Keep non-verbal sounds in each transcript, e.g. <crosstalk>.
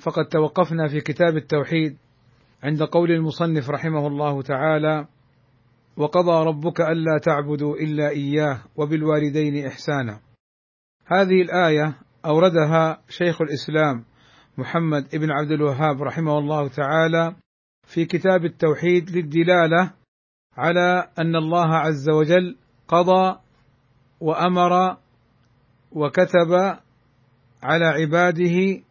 فقد توقفنا في كتاب التوحيد عند قول المصنف رحمه الله تعالى وقضى ربك ألا تعبدوا إلا إياه وبالوالدين إحسانا. هذه الآية أوردها شيخ الإسلام محمد بن عبد الوهاب رحمه الله تعالى في كتاب التوحيد للدلالة على أن الله عز وجل قضى وأمر وكتب على عباده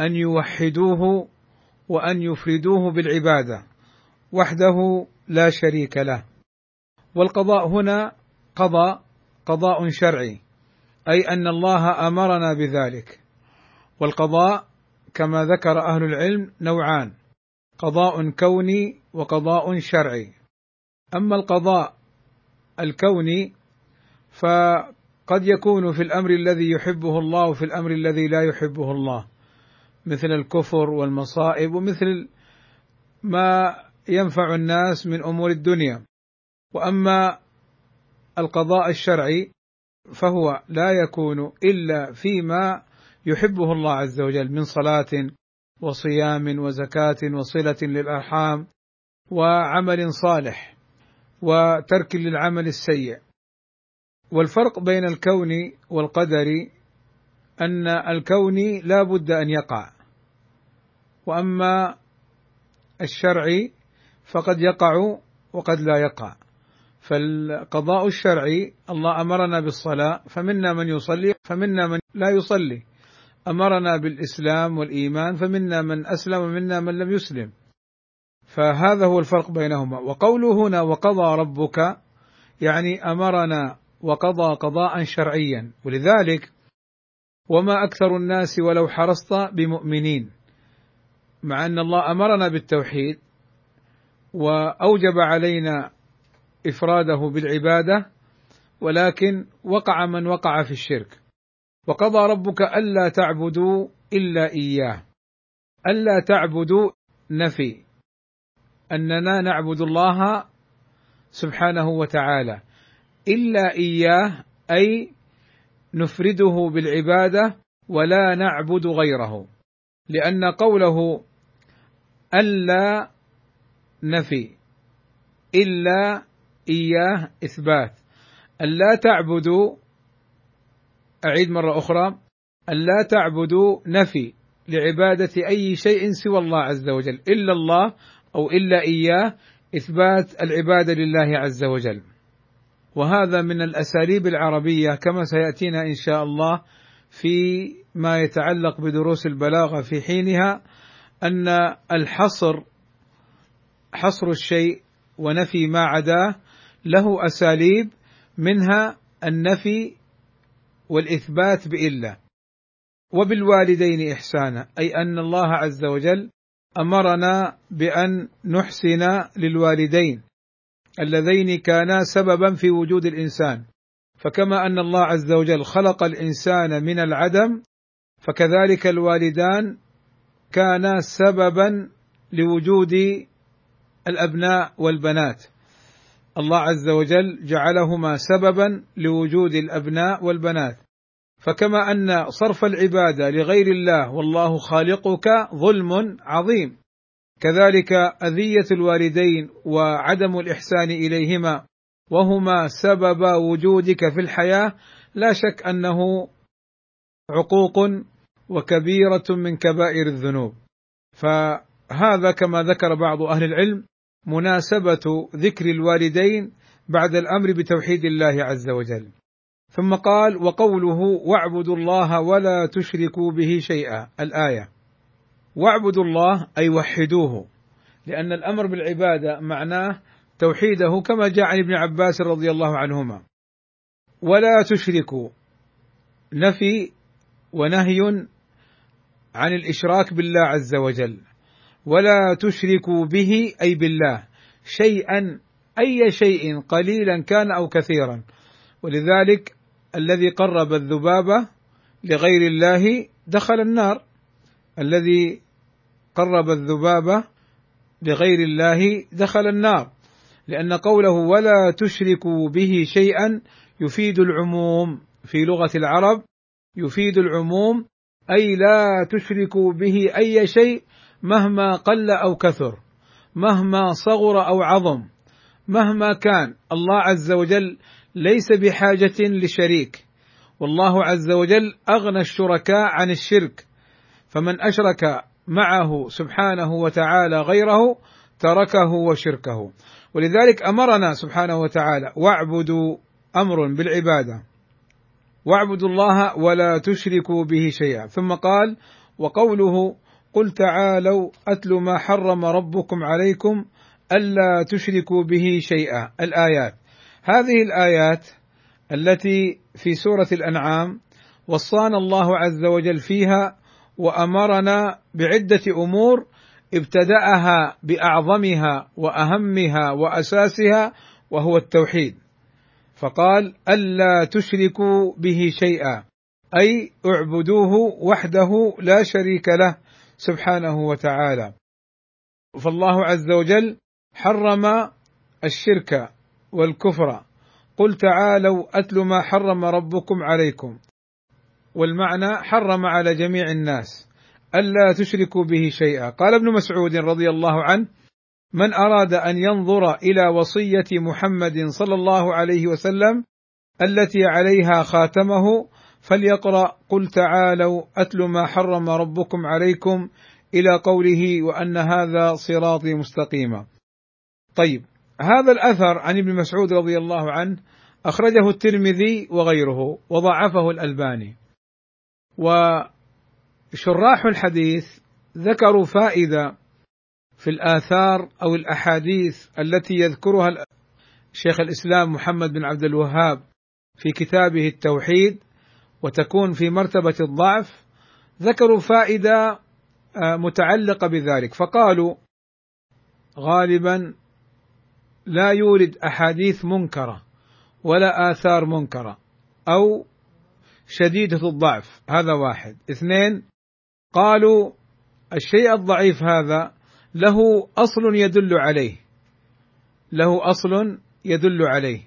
أن يوحدوه وأن يفردوه بالعبادة وحده لا شريك له. والقضاء هنا قضى قضاء شرعي أي أن الله أمرنا بذلك. والقضاء كما ذكر أهل العلم نوعان قضاء كوني وقضاء شرعي. أما القضاء الكوني فقد يكون في الأمر الذي يحبه الله وفي الأمر الذي لا يحبه الله. مثل الكفر والمصائب ومثل ما ينفع الناس من أمور الدنيا. وأما القضاء الشرعي فهو لا يكون إلا فيما يحبه الله عز وجل من صلاة وصيام وزكاة وصلة للأرحام وعمل صالح وترك للعمل السيء. والفرق بين الكون والقدر أن الكون لا بد أن يقع. وأما الشرعي فقد يقع وقد لا يقع. فالقضاء الشرعي الله أمرنا بالصلاة فمنا من يصلي فمنا من لا يصلي. أمرنا بالإسلام والإيمان فمنا من أسلم ومنا من لم يسلم. فهذا هو الفرق بينهما. وقوله هنا وقضى ربك يعني أمرنا وقضى قضاء شرعيا. ولذلك وما أكثر الناس ولو حرصت بمؤمنين. مع أن الله أمرنا بالتوحيد وأوجب علينا إفراده بالعبادة ولكن وقع من وقع في الشرك. وقضى ربك ألا تعبدوا إلا إياه. ألا تعبدوا نفي. أننا نعبد الله سبحانه وتعالى. إلا إياه أي نفرده بالعبادة ولا نعبد غيره. لأن قوله ألا نفي إلا إياه إثبات. الا تعبدوا أعيد مرة أخرى الا تعبدوا نفي لعبادة أي شيء سوى الله عز وجل إلا الله أو إلا إياه إثبات العبادة لله عز وجل. وهذا من الأساليب العربية كما سيأتينا إن شاء الله في ما يتعلق بدروس البلاغة في حينها. أن الحصر حصر الشيء ونفي ما عداه له أساليب منها النفي والإثبات بإلا. وبالوالدين إحسانا أي أن الله عز وجل أمرنا بأن نحسن للوالدين اللذين كانا سببا في وجود الإنسان. فكما أن الله عز وجل خلق الإنسان من العدم فكذلك الوالدان كانا سببا لوجود الأبناء والبنات. الله عز وجل جعلهما سببا لوجود الأبناء والبنات. فكما أن صرف العبادة لغير الله والله خالقك ظلم عظيم. كذلك أذية الوالدين وعدم الإحسان إليهما وهما سبب وجودك في الحياة. لا شك أنه عقوق وكبيرة من كبائر الذنوب. فهذا كما ذكر بعض أهل العلم مناسبة ذكر الوالدين بعد الأمر بتوحيد الله عز وجل. ثم قال وقوله واعبدوا الله ولا تشركوا به شيئا الآية. واعبدوا الله أي وحدوه لأن الأمر بالعبادة معناه توحيده كما جاء عن ابن عباس رضي الله عنهما. ولا تشركوا نفي ونهي عن الإشراك بالله عز وجل. ولا تشركوا به أي بالله. شيئا أي شيء قليلا كان أو كثيرا. ولذلك الذي قرب الذبابة لغير الله دخل النار. الذي قرب الذبابة لغير الله دخل النار. لأن قوله ولا تشركوا به شيئا يفيد العموم. في لغة العرب يفيد العموم أي لا تشركوا به أي شيء مهما قل أو كثر مهما صغر أو عظم مهما كان. الله عز وجل ليس بحاجة لشريك. والله عز وجل أغنى الشركاء عن الشرك. فمن أشرك معه سبحانه وتعالى غيره تركه وشركه. ولذلك أمرنا سبحانه وتعالى واعبدوا أمر بالعبادة. واعبدوا الله ولا تشركوا به شيئا. ثم قال وقوله قل تعالوا أتل ما حرم ربكم عليكم ألا تشركوا به شيئا. الآيات. هذه الآيات التي في سورة الأنعام وصانا الله عز وجل فيها وأمرنا بعدة أمور ابتدأها بأعظمها وأهمها وأساسها وهو التوحيد. فقال ألا تشركوا به شيئا. أي اعبدوه وحده لا شريك له سبحانه وتعالى. فالله عز وجل حرم الشرك والكفر. قل تعالوا أتل ما حرم ربكم عليكم. والمعنى حرم على جميع الناس. ألا تشركوا به شيئا. قال ابن مسعود رضي الله عنه من أراد أن ينظر إلى وصية محمد صلى الله عليه وسلم التي عليها خاتمه فليقرأ قل تعالوا أتل ما حرم ربكم عليكم إلى قوله وأن هذا صراطي مستقيما. طيب هذا الأثر عن ابن مسعود رضي الله عنه أخرجه الترمذي وغيره وضعفه الألباني. وشراح الحديث ذكروا فائدة في الآثار أو الأحاديث التي يذكرها شيخ الإسلام محمد بن عبد الوهاب في كتابه التوحيد وتكون في مرتبة الضعف ذكروا فائدة آه، متعلقة بذلك. فقالوا غالبا لا يورد أحاديث منكرة ولا آثار منكرة أو شديدة الضعف. هذا واحد. اثنين قالوا الشيء الضعيف هذا له أصل يدل عليه. له أصل يدل عليه.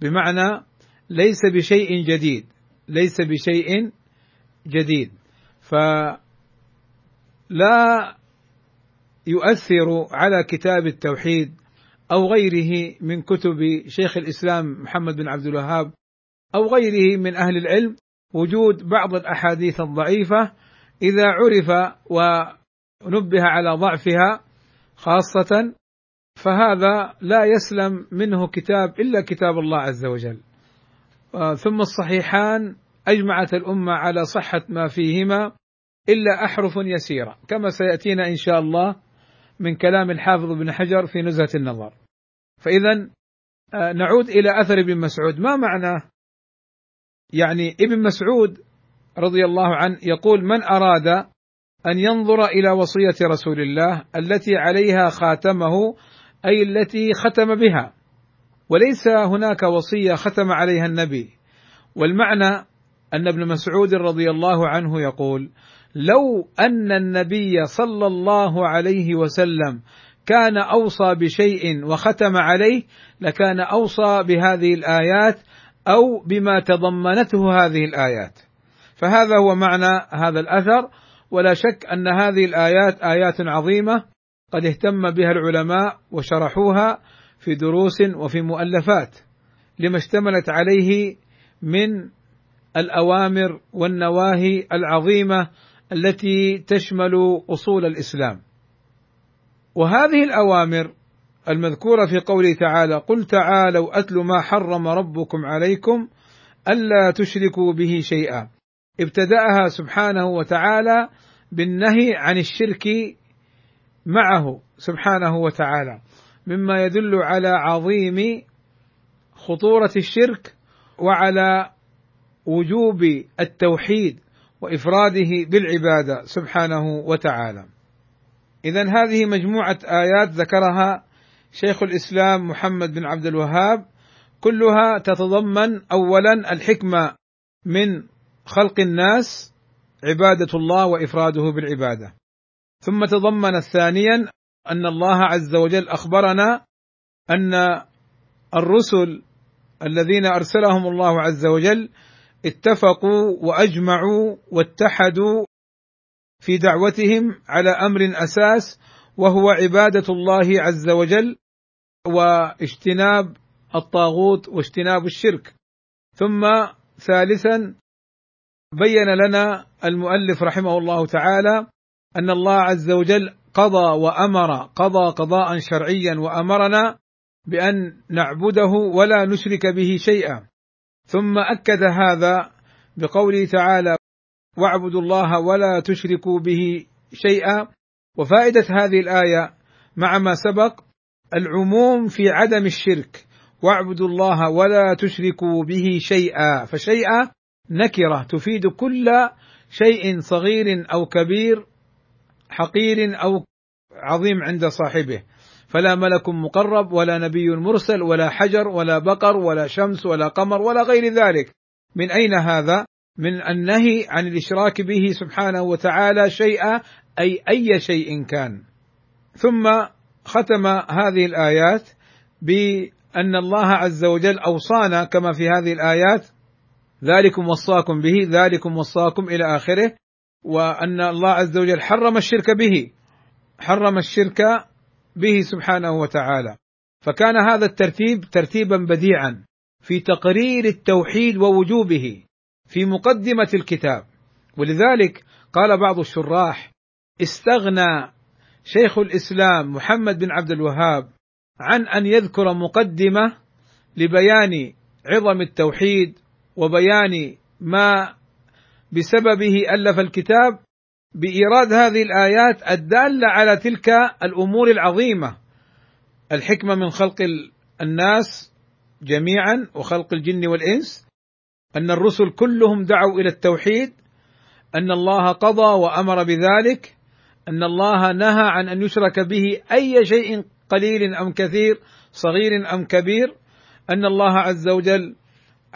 بمعنى ليس بشيء جديد. ليس بشيء جديد. فلا يؤثر على كتاب التوحيد أو غيره من كتب شيخ الإسلام محمد بن عبد الوهاب أو غيره من أهل العلم. وجود بعض الأحاديث الضعيفة إذا عرف ونبه على ضعفها خاصة فهذا لا يسلم منه كتاب إلا كتاب الله عز وجل. ثم الصحيحان أجمعت الأمة على صحة ما فيهما إلا أحرف يسيرة كما سيأتينا إن شاء الله من كلام الحافظ بن حجر في نزهة النظر. فإذا آه، نعود إلى أثر ابن مسعود ما معناه؟ يعني ابن مسعود رضي الله عنه يقول من أراد أن ينظر إلى وصية رسول الله التي عليها خاتمه أي التي ختم بها. وليس هناك وصية ختم عليها النبي. والمعنى أن ابن مسعود رضي الله عنه يقول لو أن النبي صلى الله عليه وسلم كان أوصى بشيء وختم عليه لكان أوصى بهذه الآيات أو بما تضمنته هذه الآيات. فهذا هو معنى هذا الأثر. ولا شك أن هذه الآيات آيات عظيمة قد اهتم بها العلماء وشرحوها في دروس وفي مؤلفات لما اشتملت عليه من الأوامر والنواهي العظيمة التي تشمل أصول الإسلام. وهذه الأوامر المذكورة في قوله تعالى: قل تعالوا أتل ما حرم ربكم عليكم ألا تشركوا به شيئا. ابتدأها سبحانه وتعالى بالنهي عن الشرك معه سبحانه وتعالى مما يدل على عظيم خطورة الشرك وعلى وجوب التوحيد وإفراده بالعبادة سبحانه وتعالى. اذا هذه مجموعة آيات ذكرها شيخ الإسلام محمد بن عبد الوهاب كلها تتضمن اولا الحكمة من خلق الناس عبادة الله وإفراده بالعبادة. ثم تضمن ثانيا أن الله عز وجل أخبرنا أن الرسل الذين أرسلهم الله عز وجل اتفقوا وأجمعوا واتحدوا في دعوتهم على أمر أساس وهو عبادة الله عز وجل واجتناب الطاغوت واجتناب الشرك ثم ثالثا بين لنا المؤلف رحمه الله تعالى أن الله عز وجل قضى وأمر قضى قضاء شرعيا وأمرنا بأن نعبده ولا نشرك به شيئا. ثم أكد هذا بقوله تعالى واعبدوا الله ولا تشركوا به شيئا. وفائدة هذه الآية مع ما سبق العموم في عدم الشرك واعبدوا الله ولا تشركوا به شيئا. فشيئا نكرة تفيد كل شيء صغير أو كبير حقير أو عظيم عند صاحبه فلا ملك مقرب ولا نبي مرسل ولا حجر ولا بقر ولا شمس ولا قمر ولا غير ذلك من أين هذا؟ من النهي عن الإشراك به سبحانه وتعالى شيئا أي أي شيء كان. ثم ختم هذه الآيات بأن الله عز وجل أوصانا كما في هذه الآيات ذلكم وصاكم به ذلكم وصاكم إلى آخره وأن الله عز وجل حرم الشرك به حرم الشرك به سبحانه وتعالى. فكان هذا الترتيب ترتيبا بديعا في تقرير التوحيد ووجوبه في مقدمة الكتاب. ولذلك قال بعض الشراح استغنى شيخ الإسلام محمد بن عبد الوهاب عن أن يذكر مقدمة لبيان عظم التوحيد وبيان ما بسببه ألف الكتاب بإيراد هذه الآيات الدالة على تلك الأمور العظيمة. الحكمة من خلق الناس جميعا وخلق الجن والإنس أن الرسل كلهم دعوا إلى التوحيد أن الله قضى وأمر بذلك أن الله نهى عن أن يشرك به أي شيء قليل أم كثير صغير أم كبير أن الله عز وجل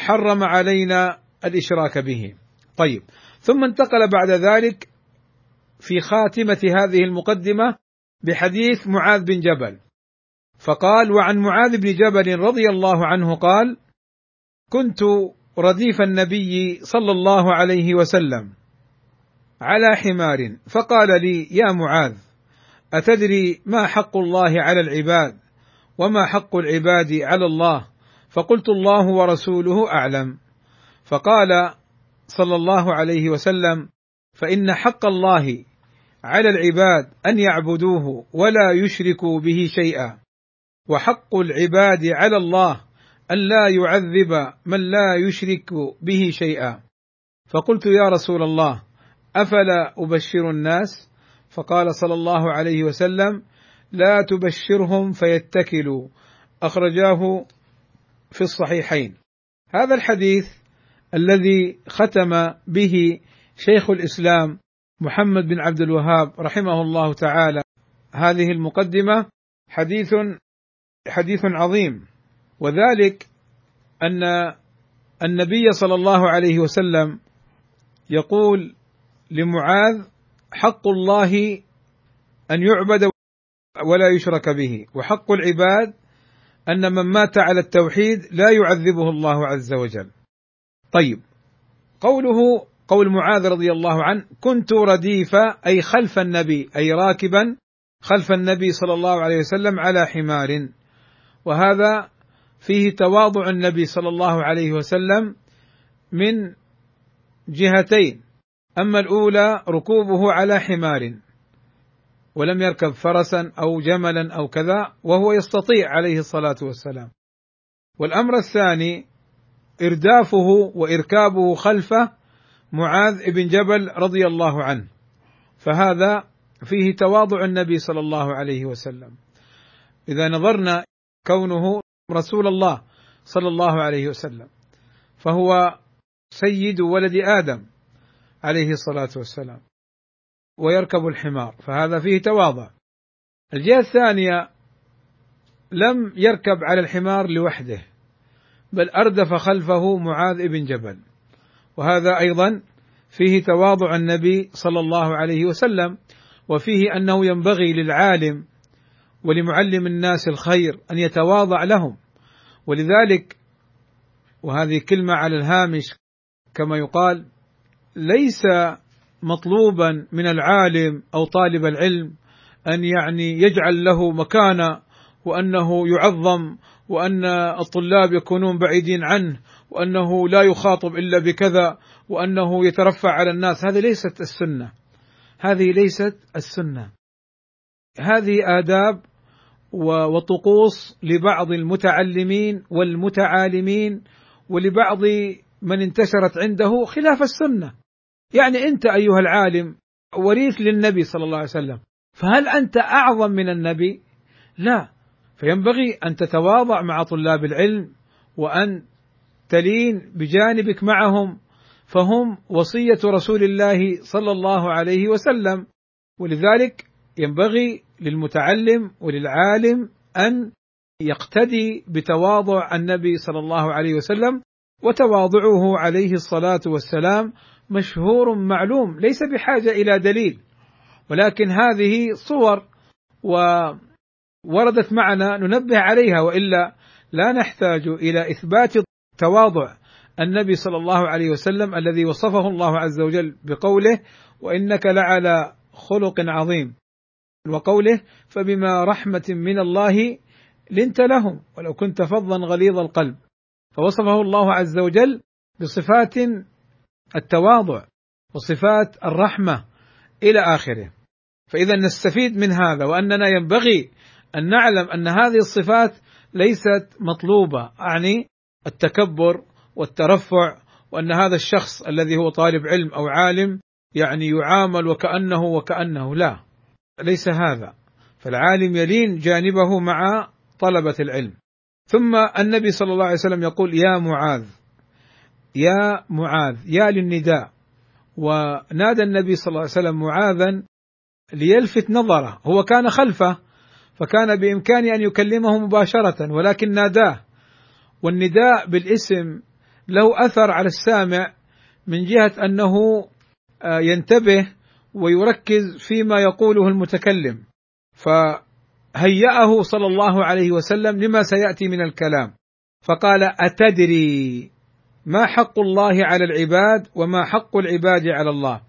حرم علينا الإشراك به. طيب. ثم انتقل بعد ذلك في خاتمة هذه المقدمة بحديث معاذ بن جبل. فقال وعن معاذ بن جبل رضي الله عنه قال كنت رديف النبي صلى الله عليه وسلم على حمار فقال لي يا معاذ أتدري ما حق الله على العباد وما حق العباد على الله؟ فقلت الله ورسوله أعلم. فقال صلى الله عليه وسلم فإن حق الله على العباد أن يعبدوه ولا يشركوا به شيئا وحق العباد على الله أن لا يعذب من لا يشرك به شيئا. فقلت يا رسول الله أفلا أبشر الناس؟ فقال صلى الله عليه وسلم لا تبشرهم فيتكلوا. أخرجاه في الصحيحين. هذا الحديث الذي ختم به شيخ الإسلام محمد بن عبد الوهاب رحمه الله تعالى هذه المقدمة. حديث حديث عظيم. وذلك أن النبي صلى الله عليه وسلم يقول لمعاذ حق الله أن يعبد ولا يشرك به وحق العباد أن من مات على التوحيد لا يعذبه الله عز وجل. طيب قوله قول معاذ رضي الله عنه كنت رديف أي خلف النبي أي راكبا خلف النبي صلى الله عليه وسلم على حمار. وهذا فيه تواضع النبي صلى الله عليه وسلم من جهتين أما الأولى ركوبه على حمار. ولم يركب فرسا أو جملا أو كذا وهو يستطيع عليه الصلاة والسلام. والأمر الثاني إردافه وإركابه خلفه معاذ بن جبل رضي الله عنه. فهذا فيه تواضع النبي صلى الله عليه وسلم. إذا نظرنا كونه رسول الله صلى الله عليه وسلم فهو سيد ولد آدم عليه الصلاة والسلام. ويركب الحمار فهذا فيه تواضع. الجهة الثانية لم يركب على الحمار لوحده بل أردف خلفه معاذ بن جبل. وهذا أيضا فيه تواضع النبي صلى الله عليه وسلم وفيه أنه ينبغي للعالم ولمعلم الناس الخير أن يتواضع لهم. ولذلك وهذه كلمة على الهامش كما يقال ليس مطلوبا من العالم أو طالب العلم أن يعني يجعل له مكانة وأنه يعظم وأن الطلاب يكونون بعيدين عنه وأنه لا يخاطب إلا بكذا وأنه يترفع على الناس. هذه ليست السنة. هذه ليست السنة. هذه آداب وطقوس لبعض المتعلمين والمتعالمين ولبعض من انتشرت عنده خلاف السنة. يعني أنت أيها العالم وريث للنبي صلى الله عليه وسلم. فهل أنت أعظم من النبي؟ لا. فينبغي أن تتواضع مع طلاب العلم وأن تلين بجانبك معهم فهم وصية رسول الله صلى الله عليه وسلم. ولذلك ينبغي للمتعلم وللعالم أن يقتدي بتواضع النبي صلى الله عليه وسلم وتواضعه عليه الصلاة والسلام مشهور معلوم ليس بحاجة إلى دليل. ولكن هذه صور ووردت معنا ننبه عليها وإلا لا نحتاج إلى إثبات تواضع النبي صلى الله عليه وسلم الذي وصفه الله عز وجل بقوله وإنك لعلى خلق عظيم وقوله فبما رحمة من الله لنت لهم ولو كنت فظا غليظ القلب فوصفه الله عز وجل بصفات التواضع وصفات الرحمة إلى آخره. فإذا نستفيد من هذا وأننا ينبغي أن نعلم أن هذه الصفات ليست مطلوبة اعني التكبر والترفع وأن هذا الشخص الذي هو طالب علم أو عالم يعني يعامل وكأنه وكأنه. لا ليس هذا. فالعالم يلين جانبه مع طلبة العلم. ثم النبي صلى الله عليه وسلم يقول يا معاذ يا معاذ يا للنداء. ونادى النبي صلى الله عليه وسلم معاذا ليلفت نظره. هو كان خلفه فكان بإمكانه أن يكلمه مباشرة ولكن ناداه. والنداء بالاسم له أثر على السامع من جهة أنه آه، ينتبه ويركز فيما يقوله المتكلم. فهيأه صلى الله عليه وسلم لما سيأتي من الكلام. فقال أتدري؟ ما حق الله على العباد وما حق العباد على الله.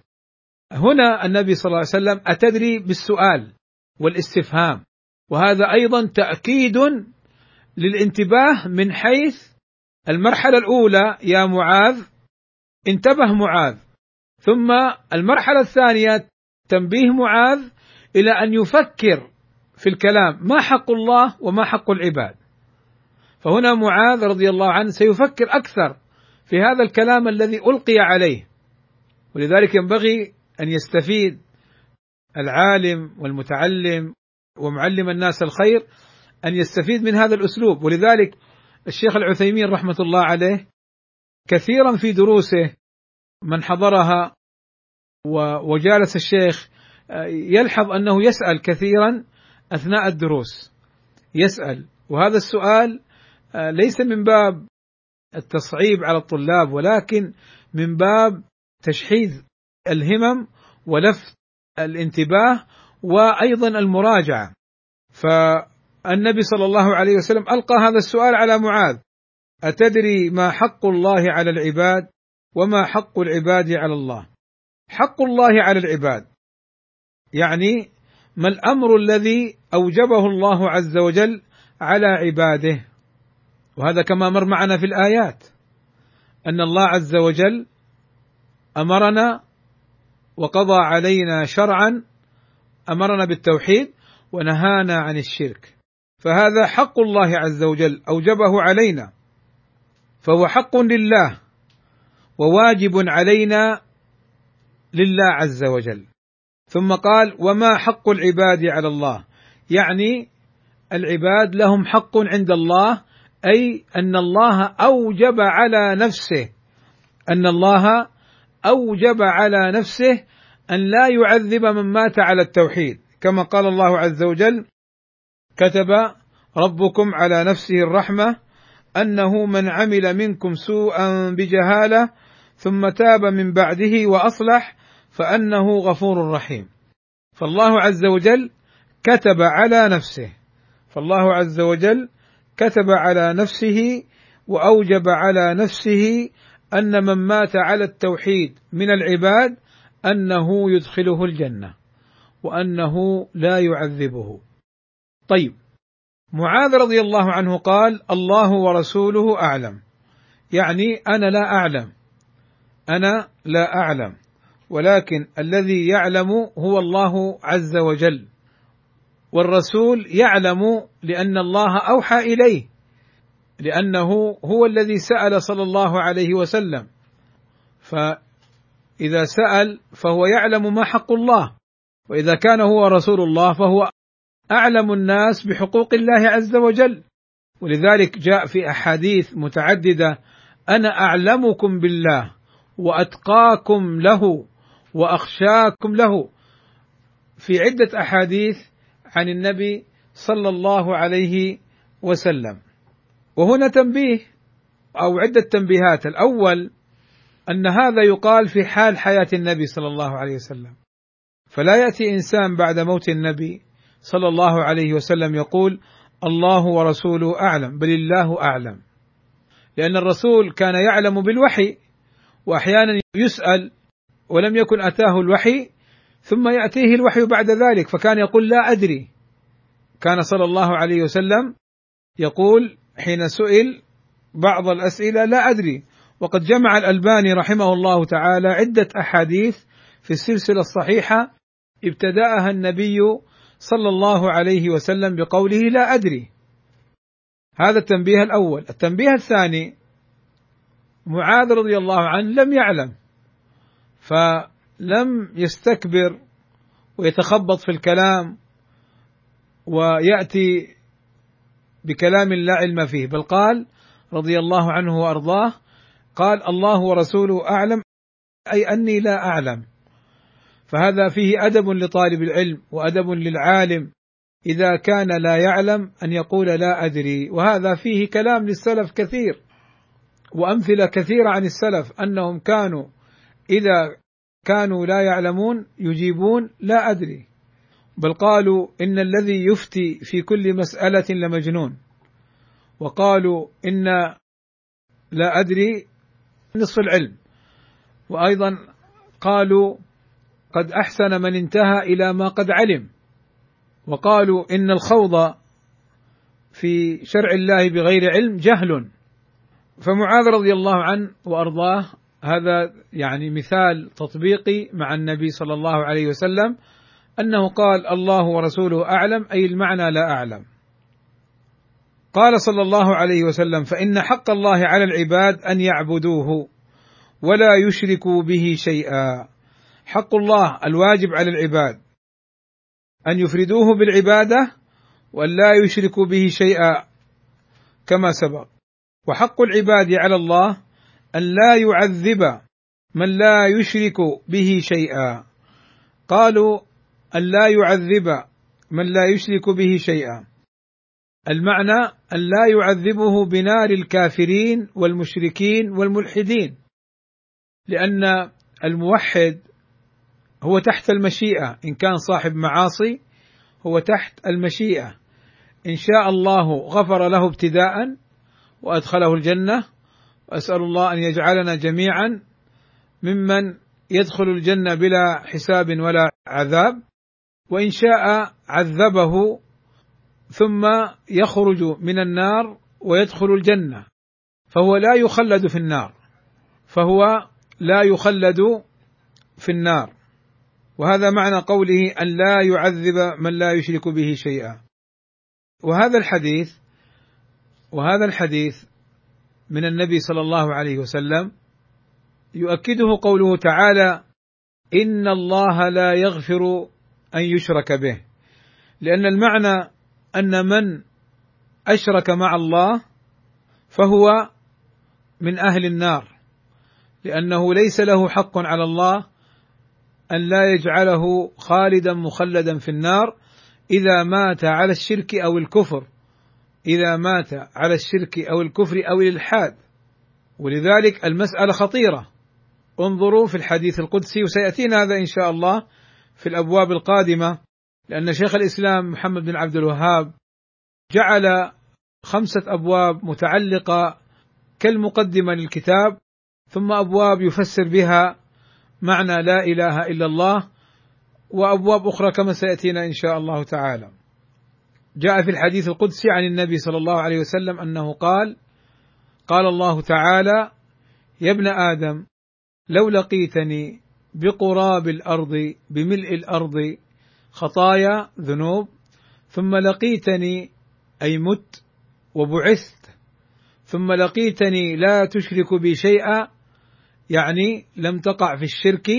هنا النبي صلى الله عليه وسلم أتدري بالسؤال والاستفهام. وهذا أيضا تأكيد للانتباه من حيث المرحلة الأولى يا معاذ انتبه معاذ. ثم المرحلة الثانية تنبيه معاذ إلى أن يفكر في الكلام ما حق الله وما حق العباد. فهنا معاذ رضي الله عنه سيفكر أكثر في هذا الكلام الذي ألقي عليه. ولذلك ينبغي أن يستفيد العالم والمتعلم ومعلم الناس الخير أن يستفيد من هذا الأسلوب. ولذلك الشيخ العثيمين رحمة الله عليه كثيرا في دروسه من حضرها وجالس الشيخ آه، يلحظ أنه يسأل كثيرا أثناء الدروس. يسأل. وهذا السؤال آه، ليس من باب التصعيب على الطلاب ولكن من باب تشحيذ الهمم ولفت الانتباه وأيضا المراجعة. فالنبي صلى الله عليه وسلم ألقى هذا السؤال على معاذ. أتدري ما حق الله على العباد وما حق العباد على الله؟ حق الله على العباد. يعني ما الأمر الذي أوجبه الله عز وجل على عباده؟ وهذا كما مر معنا في الآيات أن الله عز وجل أمرنا وقضى علينا شرعا أمرنا بالتوحيد ونهانا عن الشرك. فهذا حق الله عز وجل أوجبه علينا فهو حق لله وواجب علينا لله عز وجل. ثم قال وما حق العباد على الله؟ يعني العباد لهم حق عند الله أي أن الله أوجب على نفسه أن الله أوجب على نفسه أن لا يعذب من مات على التوحيد. كما قال الله عز وجل كتب ربكم على نفسه الرحمة أنه من عمل منكم سوءا بجهالة ثم تاب من بعده وأصلح فأنه غفور رحيم. فالله عز وجل كتب على نفسه. فالله عز وجل كتب على نفسه وأوجب على نفسه أن من مات على التوحيد من العباد أنه يدخله الجنة وأنه لا يعذبه. طيب معاذ رضي الله عنه قال: الله ورسوله أعلم. يعني أنا لا أعلم. أنا لا أعلم. ولكن الذي يعلم هو الله عز وجل. والرسول يعلم لأن الله أوحى إليه لأنه هو الذي سأل صلى الله عليه وسلم. فإذا سأل فهو يعلم ما حق الله وإذا كان هو رسول الله فهو أعلم الناس بحقوق الله عز وجل. ولذلك جاء في أحاديث متعددة أنا أعلمكم بالله وأتقاكم له وأخشاكم له. في عدة أحاديث عن النبي صلى الله عليه وسلم. وهنا تنبيه أو عدة تنبيهات. الأول أن هذا يقال في حال حياة النبي صلى الله عليه وسلم. فلا يأتي إنسان بعد موت النبي صلى الله عليه وسلم يقول الله ورسوله أعلم بل الله أعلم. لأن الرسول كان يعلم بالوحي وأحيانا يسأل ولم يكن أتاه الوحي ثم يأتيه الوحي بعد ذلك فكان يقول لا أدري. كان صلى الله عليه وسلم يقول حين سئل بعض الأسئلة لا أدري. وقد جمع الألباني رحمه الله تعالى عدة أحاديث في السلسلة الصحيحة ابتدأها النبي صلى الله عليه وسلم بقوله لا أدري. هذا التنبيه الأول. التنبيه الثاني معاذ رضي الله عنه لم يعلم. فلم يستكبر ويتخبط في الكلام ويأتي بكلام لا علم فيه بل قال رضي الله عنه وأرضاه قال الله ورسوله أعلم أي أني لا أعلم. فهذا فيه أدب لطالب العلم وأدب للعالم إذا كان لا يعلم أن يقول لا أدري. وهذا فيه كلام للسلف كثير وأمثلة كثيرة عن السلف أنهم كانوا إذا كانوا لا يعلمون يجيبون لا أدري. بل قالوا إن الذي يفتي في كل مسألة لمجنون. وقالوا إن لا أدري نصف العلم. وأيضا قالوا قد أحسن من انتهى إلى ما قد علم. وقالوا إن الخوض في شرع الله بغير علم جهل. فمعاذ رضي الله عنه وأرضاه هذا يعني مثال تطبيقي مع النبي صلى الله عليه وسلم أنه قال الله ورسوله أعلم أي المعنى لا أعلم. قال صلى الله عليه وسلم: فإن حق الله على العباد أن يعبدوه ولا يشركوا به شيئا. حق الله الواجب على العباد أن يفردوه بالعبادة وأن لا يشركوا به شيئا كما سبق. وحق العباد على الله أن لا يعذب من لا يشرك به شيئا. قالوا أن لا يعذب من لا يشرك به شيئا. المعنى أن لا يعذبه بنار الكافرين والمشركين والملحدين لأن الموحد هو تحت المشيئة. إن كان صاحب معاصي هو تحت المشيئة. إن شاء الله غفر له ابتداء وأدخله الجنة وأسأل الله أن يجعلنا جميعا ممن يدخل الجنة بلا حساب ولا عذاب وإن شاء عذبه ثم يخرج من النار ويدخل الجنة فهو لا يخلد في النار فهو لا يخلد في النار. وهذا معنى قوله أن لا يعذب من لا يشرك به شيئا. وهذا الحديث وهذا الحديث من النبي صلى الله عليه وسلم يؤكده قوله تعالى ان الله لا يغفر ان يشرك به. لأن المعنى أن من أشرك مع الله فهو من أهل النار. لأنه ليس له حق على الله أن لا يجعله خالدا مخلدا في النار إذا مات على الشرك أو الكفر. إذا مات على الشرك أو الكفر أو الإلحاد ولذلك المسألة خطيرة انظروا في الحديث القدسي وسيأتينا هذا إن شاء الله في الأبواب القادمة لأن شيخ الإسلام محمد بن عبد الوهاب جعل خمسة أبواب متعلقة كالمقدمة للكتاب ثم أبواب يفسر بها معنى لا إله إلا الله وأبواب أخرى كما سيأتينا إن شاء الله تعالى. جاء في الحديث القدسي عن النبي صلى الله عليه وسلم أنه قال: قال الله تعالى: يا ابن آدم لو لقيتني بقراب الأرض بملء الأرض خطايا ذنوب ثم لقيتني أي مت وبعثت ثم لقيتني لا تشرك بي شيئا يعني لم تقع في الشرك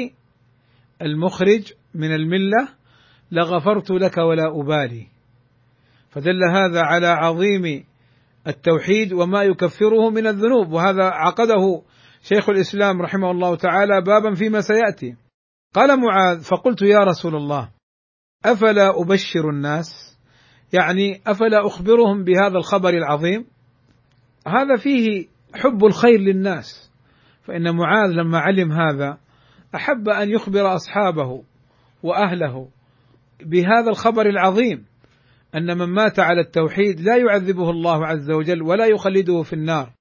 المخرج من الملة لغفرت لك ولا أبالي. فدل هذا على عظيم التوحيد وما يكفره من الذنوب. وهذا عقده شيخ الإسلام رحمه الله تعالى بابا فيما سيأتي. قال معاذ فقلت يا رسول الله أفلا أبشر الناس؟ يعني أفلا أخبرهم بهذا الخبر العظيم؟ هذا فيه حب الخير للناس. فإن معاذ لما علم هذا أحب أن يخبر أصحابه وأهله بهذا الخبر العظيم. أن من مات على التوحيد لا يعذبه الله عز وجل ولا يخلده في النار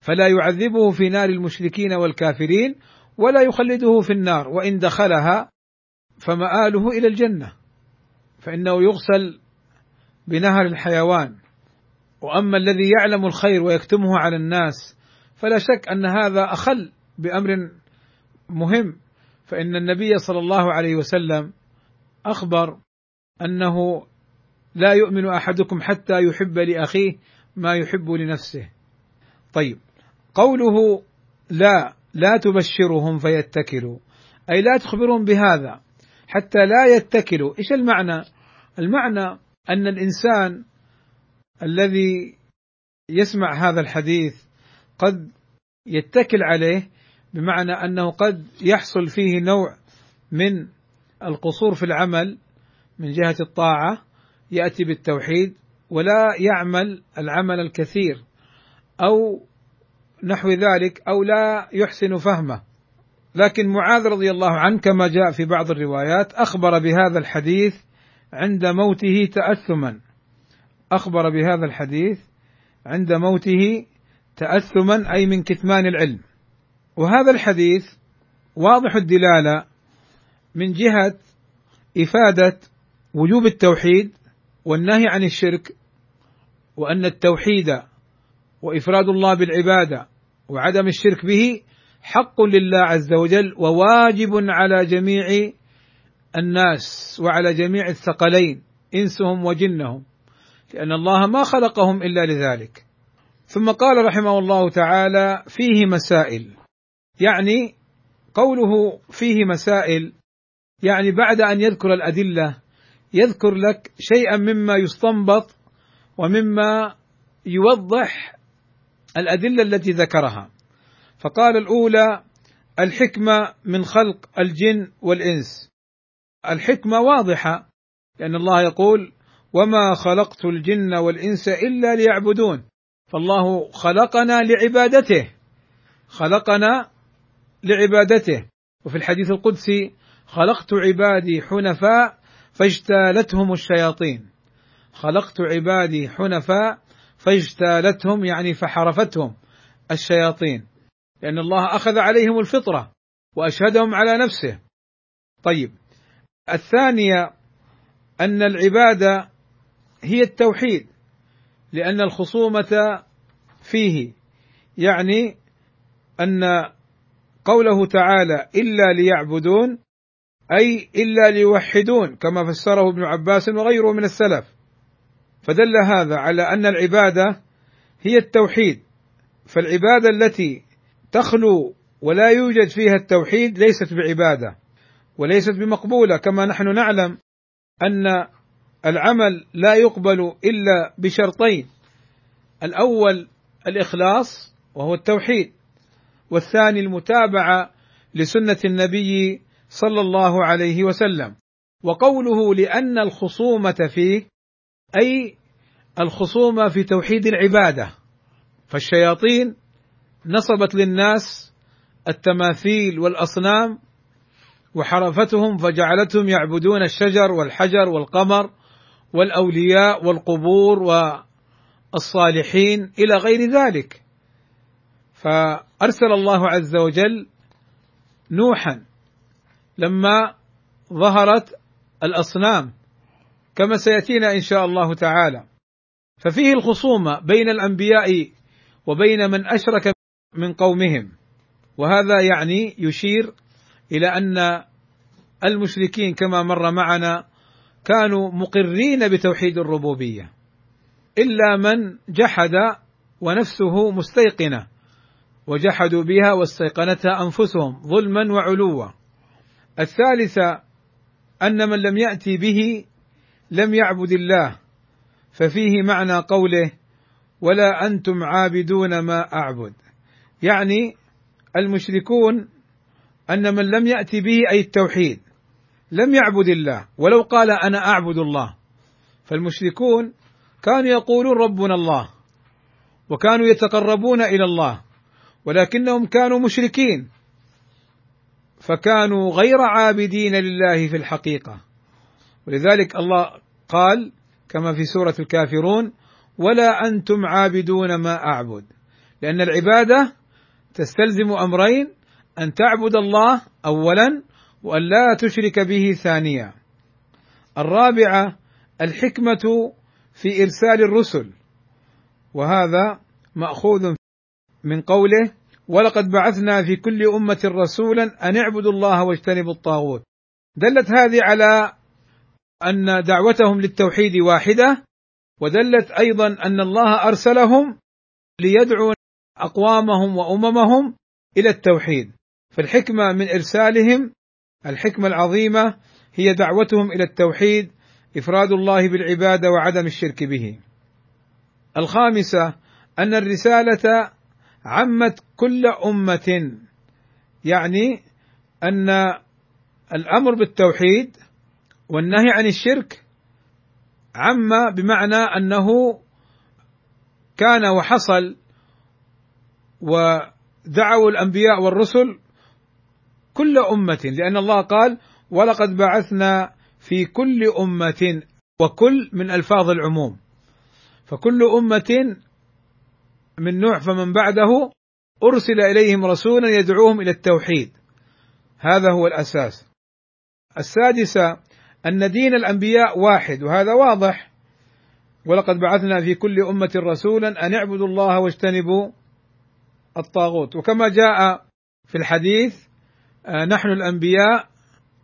فلا يعذبه في نار المشركين والكافرين ولا يخلده في النار وإن دخلها فمآله إلى الجنة فإنه يغسل بنهر الحيوان. وأما الذي يعلم الخير ويكتمه على الناس فلا شك أن هذا أخل بأمر مهم فإن النبي صلى الله عليه وسلم أخبر أنه لا يؤمن أحدكم حتى يحب لأخيه ما يحب لنفسه. طيب قوله لا لا تبشرهم فيتكلوا أي لا تخبرهم بهذا حتى لا يتكلوا، إيش المعنى؟ المعنى أن الإنسان الذي يسمع هذا الحديث قد يتكل عليه بمعنى أنه قد يحصل فيه نوع من القصور في العمل من جهة الطاعة يأتي بالتوحيد ولا يعمل العمل الكثير أو نحو ذلك أو لا يحسن فهمه. لكن معاذ رضي الله عنه كما جاء في بعض الروايات أخبر بهذا الحديث عند موته تأثما. أخبر بهذا الحديث عند موته تأثما أي من كتمان العلم. وهذا الحديث واضح الدلالة من جهة إفادة وجوب التوحيد والنهي عن الشرك وأن التوحيد وإفراد الله بالعبادة وعدم الشرك به حق لله عز وجل وواجب على جميع الناس وعلى جميع الثقلين إنسهم وجنهم لأن الله ما خلقهم إلا لذلك. ثم قال رحمه الله تعالى فيه مسائل. يعني قوله فيه مسائل يعني بعد أن يذكر الأدلة يذكر لك شيئا مما يستنبط ومما يوضح الأدلة التي ذكرها. فقال الأولى الحكمة من خلق الجن والإنس. الحكمة واضحة لأن الله يقول وما خلقت الجن والإنس إلا ليعبدون. فالله خلقنا لعبادته. خلقنا لعبادته. وفي الحديث القدسي خلقت عبادي حنفاء فاجتالتهم الشياطين. خلقت عبادي حنفاء فاجتالتهم يعني فحرفتهم الشياطين. لأن الله أخذ عليهم الفطرة وأشهدهم على نفسه. طيب الثانية أن العبادة هي التوحيد لأن الخصومة فيه يعني أن قوله تعالى إلا ليعبدون أي إلا ليوحدون كما فسره ابن عباس وغيره من السلف. فدل هذا على أن العبادة هي التوحيد. فالعبادة التي تخلو ولا يوجد فيها التوحيد ليست بعبادة وليست بمقبولة. كما نحن نعلم أن العمل لا يقبل إلا بشرطين. الأول الإخلاص وهو التوحيد والثاني المتابعة لسنة النبي صلى الله عليه وسلم. وقوله لأن الخصومة فيه أي الخصومة في توحيد العبادة. فالشياطين نصبت للناس التماثيل والأصنام وحرفتهم فجعلتهم يعبدون الشجر والحجر والقمر والأولياء والقبور والصالحين إلى غير ذلك. فأرسل الله عز وجل نوحا لما ظهرت الأصنام كما سيأتينا إن شاء الله تعالى. ففيه الخصومة بين الأنبياء وبين من أشرك من قومهم. وهذا يعني يشير إلى أن المشركين كما مر معنا كانوا مقرين بتوحيد الربوبية. إلا من جحد ونفسه مستيقنة وجحدوا بها واستيقنتها أنفسهم ظلما وعلوا. الثالثه أن من لم يأتي به لم يعبد الله ففيه معنى قوله ولا أنتم عابدون ما أعبد يعني المشركون أن من لم يأتي به أي التوحيد لم يعبد الله ولو قال أنا أعبد الله فالمشركون كانوا يقولون ربنا الله وكانوا يتقربون إلى الله ولكنهم كانوا مشركين. فكانوا غير عابدين لله في الحقيقة. ولذلك الله قال كما في سورة الكافرون ولا أنتم عابدون ما أعبد. لأن العبادة تستلزم أمرين أن تعبد الله اولا وأن لا تشرك به ثانيا. الرابعة الحكمة في إرسال الرسل. وهذا مأخوذ من قوله ولقد بعثنا في كل أمة رسولا أن اعبدوا الله واجتنبوا الطاغوت دلت هذه على أن دعوتهم للتوحيد واحدة ودلت أيضا أن الله أرسلهم ليدعوا أقوامهم وأممهم إلى التوحيد فالحكمة من إرسالهم الحكمة العظيمة هي دعوتهم إلى التوحيد إفراد الله بالعبادة وعدم الشرك به. الخامسة أن الرسالة عمت كل أمة. يعني أن الأمر بالتوحيد والنهي عن الشرك عم بمعنى أنه كان وحصل ودعوا الأنبياء والرسل كل أمة لأن الله قال ولقد بعثنا في كل أمة وكل من ألفاظ العموم فكل أمة من نوح فمن بعده أرسل إليهم رسولا يدعوهم إلى التوحيد. هذا هو الأساس. السادسة أن دين الأنبياء واحد وهذا واضح. ولقد بعثنا في كل أمة رسولا أن اعبدوا الله واجتنبوا الطاغوت. وكما جاء في الحديث آه، نحن الأنبياء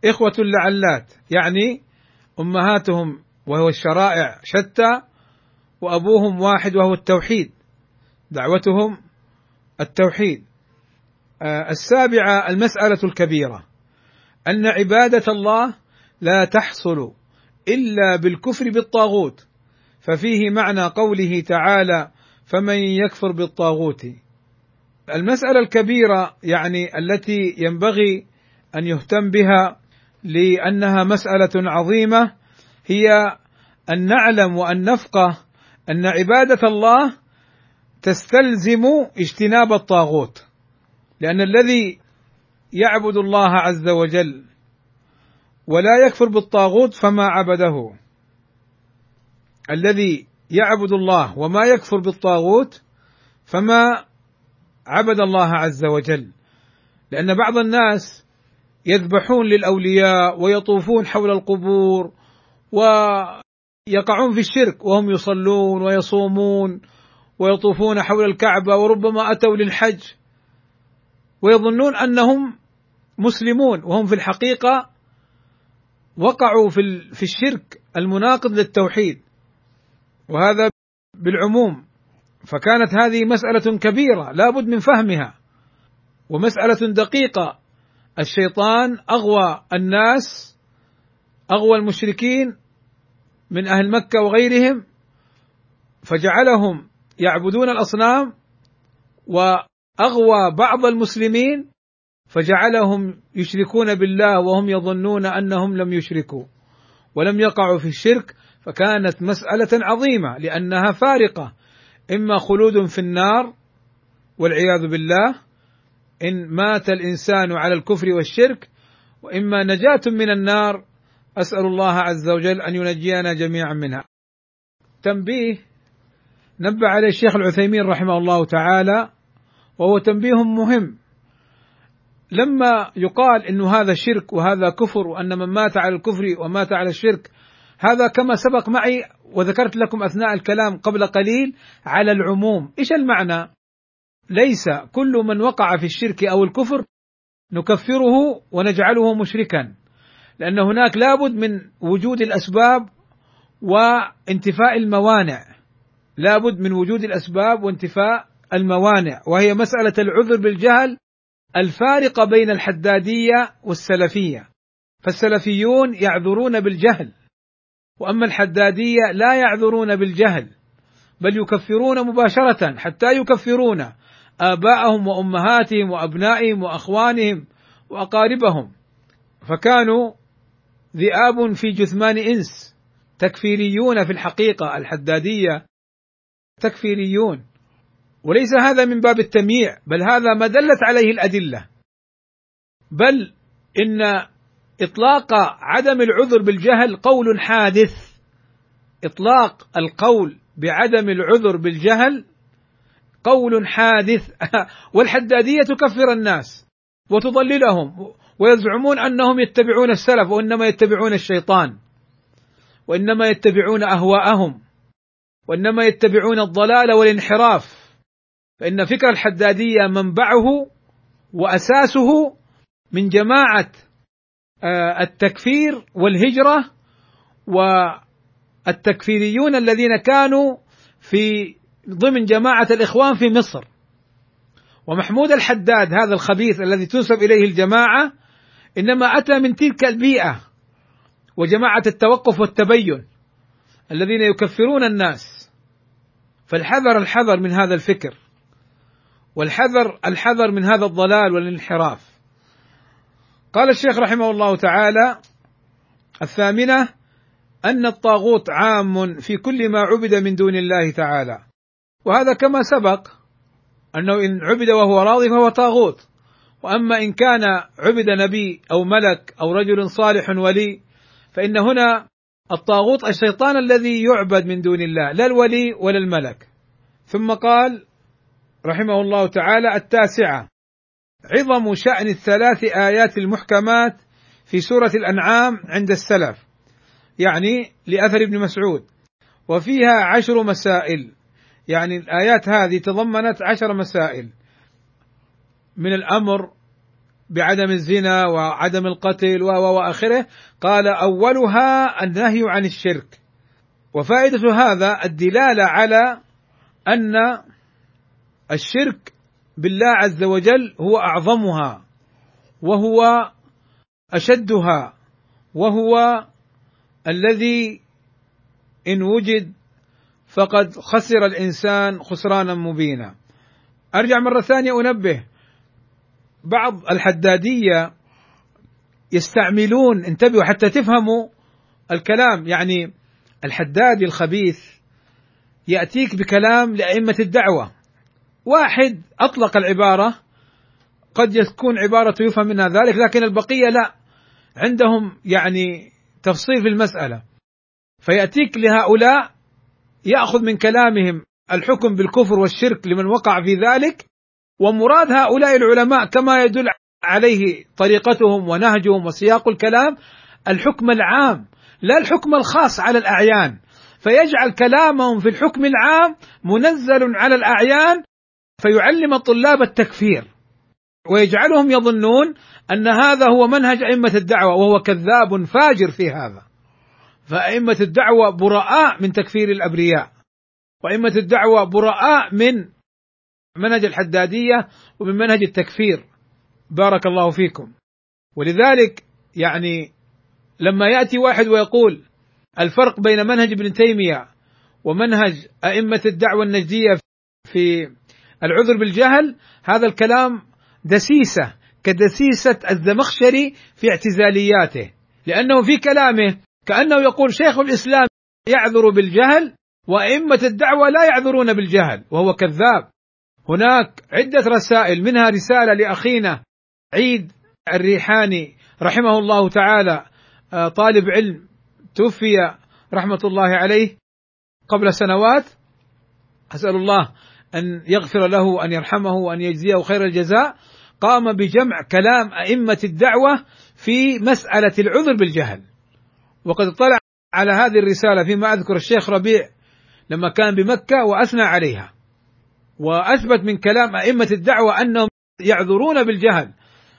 إخوة لعلات يعني أمهاتهم وهو الشرائع شتى وأبوهم واحد وهو التوحيد. دعوتهم التوحيد. آه، السابعة المسألة الكبيرة. أن عبادة الله لا تحصل إلا بالكفر بالطاغوت. ففيه معنى قوله تعالى فمن يكفر بالطاغوت المسألة الكبيرة يعني التي ينبغي أن يهتم بها لأنها مسألة عظيمة هي أن نعلم وأن نفقه أن عبادة الله تستلزم اجتناب الطاغوت لأن الذي يعبد الله عز وجل ولا يكفر بالطاغوت فما عبده. الذي يعبد الله وما يكفر بالطاغوت فما عبد الله عز وجل لأن بعض الناس يذبحون للأولياء ويطوفون حول القبور ويقعون في الشرك وهم يصلون ويصومون. ويطوفون حول الكعبة وربما أتوا للحج. ويظنون أنهم مسلمون وهم في الحقيقة وقعوا في في الشرك المناقض للتوحيد. وهذا بالعموم. فكانت هذه مسألة كبيرة لابد من فهمها. ومسألة دقيقة. الشيطان أغوى الناس أغوى المشركين من أهل مكة وغيرهم فجعلهم يعبدون الأصنام وأغوى بعض المسلمين فجعلهم يشركون بالله وهم يظنون أنهم لم يشركوا ولم يقعوا في الشرك فكانت مسألة عظيمة لأنها فارقة إما خلود في النار والعياذ بالله إن مات الإنسان على الكفر والشرك وإما نجاة من النار أسأل الله عز وجل أن ينجينا جميعا منها. تنبيه نبه عليه الشيخ العثيمين رحمه الله تعالى وهو تنبيه مهم. لما يقال إنه هذا شرك وهذا كفر وأن من مات على الكفر ومات على الشرك هذا كما سبق معي وذكرت لكم أثناء الكلام قبل قليل على العموم، إيش المعنى؟ ليس كل من وقع في الشرك أو الكفر نكفره ونجعله مشركا، لأن هناك لابد من وجود الأسباب وانتفاء الموانع، لابد من وجود الأسباب وانتفاء الموانع، وهي مسألة العذر بالجهل الفارقه بين الحدادية والسلفية، فالسلفيون يعذرون بالجهل وأما الحدادية لا يعذرون بالجهل بل يكفرون مباشرة حتى يكفرون آباءهم وأمهاتهم وأبنائهم وأخوانهم وأقاربهم. فكانوا ذئاب في جثمان إنس تكفيريون في الحقيقة الحدادية تكفيريون وليس هذا من باب التمييع بل هذا ما دلت عليه الأدلة. بل إن إطلاق عدم العذر بالجهل قول حادث. إطلاق القول بعدم العذر بالجهل قول حادث. <laughs> والحدادية تكفر الناس وتضللهم ويزعمون أنهم يتبعون السلف وإنما يتبعون الشيطان وإنما يتبعون أهواءهم. وإنما يتبعون الضلال والانحراف. فإن فكر الحدادية منبعه وأساسه من جماعة آه، التكفير والهجرة والتكفيريون الذين كانوا في ضمن جماعة الإخوان في مصر. ومحمود الحداد هذا الخبيث الذي تنسب إليه الجماعة إنما أتى من تلك البيئة وجماعة التوقف والتبين الذين يكفرون الناس. فالحذر الحذر من هذا الفكر والحذر الحذر من هذا الضلال والانحراف. قال الشيخ رحمه الله تعالى الثامنة أن الطاغوت عام في كل ما عبد من دون الله تعالى. وهذا كما سبق أنه إن عبد وهو راضي فهو طاغوت. وأما إن كان عبد نبي أو ملك أو رجل صالح ولي فإن هنا الطاغوت الشيطان الذي يعبد من دون الله لا الولي ولا الملك. ثم قال رحمه الله تعالى التاسعة عظم شأن الثلاث آيات المحكمات في سورة الأنعام عند السلف يعني لأثر ابن مسعود. وفيها عشر مسائل يعني الآيات هذه تضمنت عشر مسائل. من الأمر بعدم الزنا وعدم القتل وآخره قال أولها النهي عن الشرك وفائدة هذا الدلالة على أن الشرك بالله عز وجل هو أعظمها وهو أشدها وهو الذي إن وجد فقد خسر الإنسان خسرانا مبينا. أرجع مرة ثانية أنبه بعض الحدادية يستعملون انتبهوا حتى تفهموا الكلام. يعني الحدادي الخبيث يأتيك بكلام لأئمة الدعوة. واحد أطلق العبارة قد يكون عبارة يفهم منها ذلك لكن البقية لا. عندهم يعني تفصيل في المسألة. فيأتيك لهؤلاء يأخذ من كلامهم الحكم بالكفر والشرك لمن وقع في ذلك ومراد هؤلاء العلماء كما يدل عليه طريقتهم ونهجهم وسياق الكلام الحكم العام لا الحكم الخاص على الأعيان. فيجعل كلامهم في الحكم العام منزل على الأعيان فيعلم الطلاب التكفير. ويجعلهم يظنون أن هذا هو منهج أئمة الدعوة وهو كذاب فاجر في هذا. فأئمة الدعوة براء من تكفير الأبرياء وأئمة الدعوة براء من منهج الحدادية ومن منهج التكفير. بارك الله فيكم. ولذلك يعني لما يأتي واحد ويقول الفرق بين منهج ابن تيمية ومنهج أئمة الدعوة النجدية في العذر بالجهل هذا الكلام دسيسة كدسيسة الزمخشري في اعتزالياته. لأنه في كلامه كأنه يقول شيخ الإسلام يعذر بالجهل وأئمة الدعوة لا يعذرون بالجهل وهو كذاب. هناك عدة رسائل. منها رسالة لأخينا عيد الريحاني رحمه الله تعالى. آه، طالب علم توفي رحمة الله عليه قبل سنوات. أسأل الله أن يغفر له وأن يرحمه وأن يجزيه خير الجزاء. قام بجمع كلام أئمة الدعوة في مسألة العذر بالجهل. وقد اطلع على هذه الرسالة فيما أذكر الشيخ ربيع لما كان بمكة وأثنى عليها. وأثبت من كلام أئمة الدعوة أنهم يعذرون بالجهل.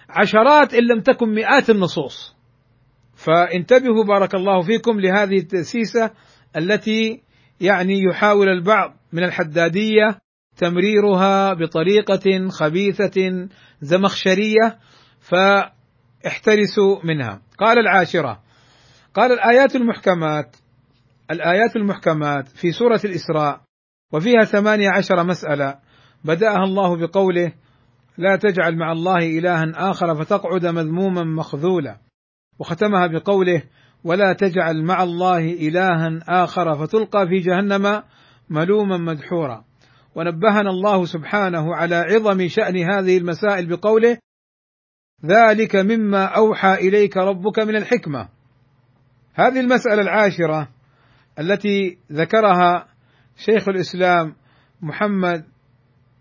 عشرات إن لم تكن مئات النصوص. فانتبهوا بارك الله فيكم لهذه التأسيسة التي يعني يحاول البعض من الحدادية تمريرها بطريقة خبيثة زمخشرية فاحترسوا منها. قال العاشرة قال الآيات المحكمات الآيات المحكمات في سورة الإسراء وفيها ثمانية عشر مسألة. بدأها الله بقوله لا تجعل مع الله إلها آخر فتقعد مذموما مخذولا. وختمها بقوله ولا تجعل مع الله إلها آخر فتلقى في جهنم ملوما مدحورا. ونبهنا الله سبحانه على عظم شأن هذه المسائل بقوله ذلك مما أوحى إليك ربك من الحكمة. هذه المسألة العاشرة التي ذكرها شيخ الإسلام محمد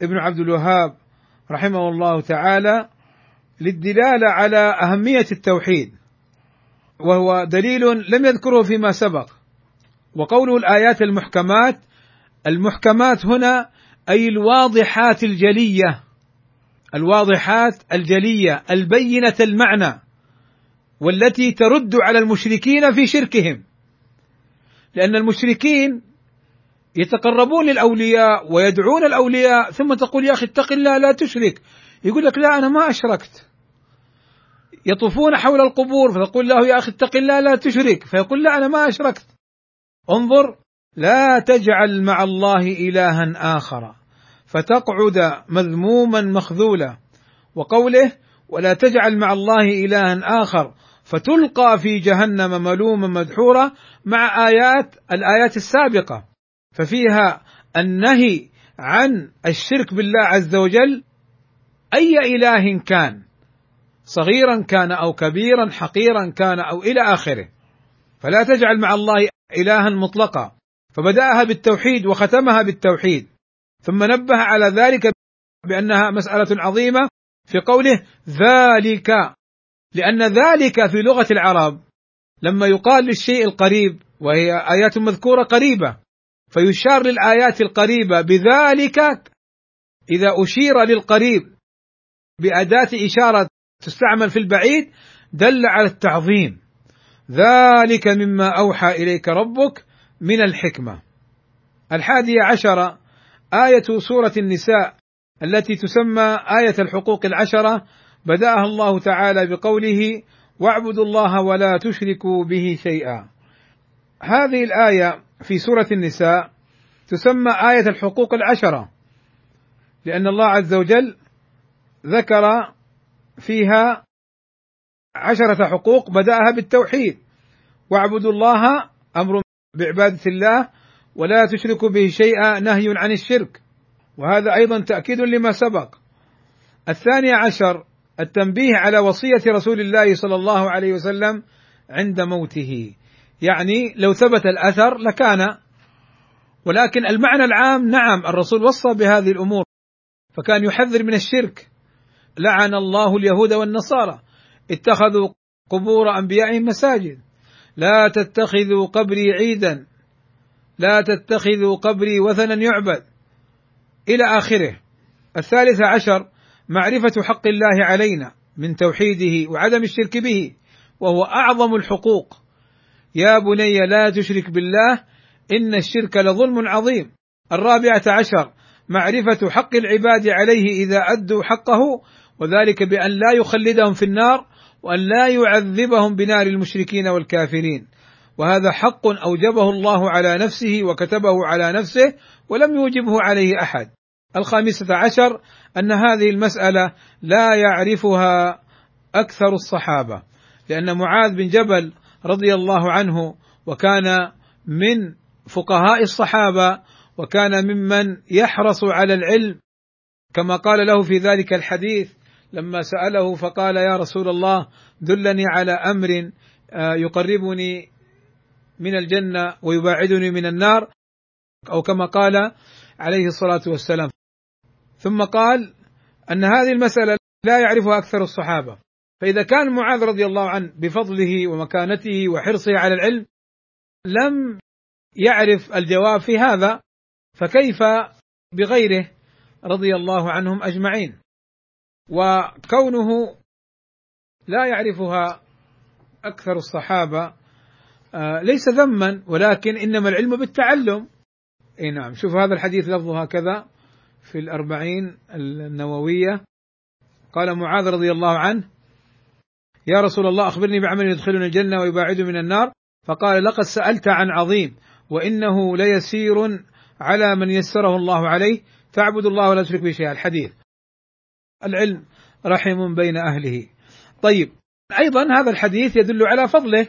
ابن عبد الوهاب رحمه الله تعالى للدلالة على أهمية التوحيد وهو دليل لم يذكره فيما سبق وقوله الآيات المحكمات المحكمات هنا أي الواضحات الجلية الواضحات الجلية البينة المعنى والتي ترد على المشركين في شركهم لأن المشركين يتقربون للأولياء ويدعون الأولياء ثم تقول يا أخي اتق الله لا تشرك. يقول لك لا أنا ما أشركت. يطوفون حول القبور فتقول له يا أخي اتق الله لا تشرك. فيقول لا أنا ما أشركت. انظر لا تجعل مع الله إلها آخر. فتقعد مذموما مخذولا. وقوله ولا تجعل مع الله إلها آخر. فتلقى في جهنم ملوما مدحورا مع آيات الآيات السابقة. ففيها النهي عن الشرك بالله عز وجل أي إله كان صغيرا كان أو كبيرا حقيرا كان أو إلى آخره. فلا تجعل مع الله الها مطلقا. فبدأها بالتوحيد وختمها بالتوحيد. ثم نبه على ذلك بأنها مسألة عظيمة في قوله ذلك. لأن ذلك في لغة العرب لما يقال للشيء القريب وهي آيات مذكورة قريبة فيشار للآيات القريبة بذلك إذا أشير للقريب بأداة إشارة تستعمل في البعيد دل على التعظيم. ذلك مما أوحى إليك ربك من الحكمة. الحادية عشرة آية سورة النساء التي تسمى آية الحقوق العشرة. بدأها الله تعالى بقوله: واعبدوا الله ولا تشركوا به شيئا. هذه الآية في سورة النساء تسمى آية الحقوق العشرة، لأن الله عز وجل ذكر فيها عشرة حقوق بدأها بالتوحيد. واعبدوا الله أمر بعبادة الله ولا تشركوا به شيئا نهي عن الشرك. وهذا أيضا تأكيد لما سبق. الثاني عشر التنبيه على وصية رسول الله صلى الله عليه وسلم عند موته. يعني لو ثبت الأثر لكان ولكن المعنى العام نعم الرسول وصى بهذه الأمور فكان يحذر من الشرك. لعن الله اليهود والنصارى اتخذوا قبور أنبيائهم مساجد. لا تتخذوا قبري عيدا لا تتخذوا قبري وثنا يعبد. إلى آخره. الثالث عشر معرفة حق الله علينا من توحيده وعدم الشرك به وهو أعظم الحقوق. يا بني لا تشرك بالله إن الشرك لظلم عظيم. الرابعة عشر معرفة حق العباد عليه إذا أدوا حقه وذلك بأن لا يخلدهم في النار وأن لا يعذبهم بنار المشركين والكافرين. وهذا حق أوجبه الله على نفسه وكتبه على نفسه ولم يوجبه عليه أحد. الخامسة عشر أن هذه المسألة لا يعرفها أكثر الصحابة لأن معاذ بن جبل رضي الله عنه وكان من فقهاء الصحابة وكان ممن يحرص على العلم. كما قال له في ذلك الحديث لما سأله فقال يا رسول الله دلني على أمر آه، يقربني من الجنة ويباعدني من النار. أو كما قال عليه الصلاة والسلام. ثم قال أن هذه المسألة لا يعرفها أكثر الصحابة. فإذا كان معاذ رضي الله عنه بفضله ومكانته وحرصه على العلم لم يعرف الجواب في هذا فكيف بغيره رضي الله عنهم أجمعين؟ وكونه لا يعرفها أكثر الصحابة آه، ليس ذما ولكن إنما العلم بالتعلم. إي نعم شوف هذا الحديث لفظه هكذا في الأربعين النووية. قال معاذ رضي الله عنه يا رسول الله أخبرني بعمل يدخلني الجنة ويباعد من النار. فقال لقد سألت عن عظيم وإنه ليسير على من يسره الله عليه. تعبد الله ولا تشرك به شيئا. الحديث. العلم رحم بين أهله. طيب أيضا هذا الحديث يدل على فضله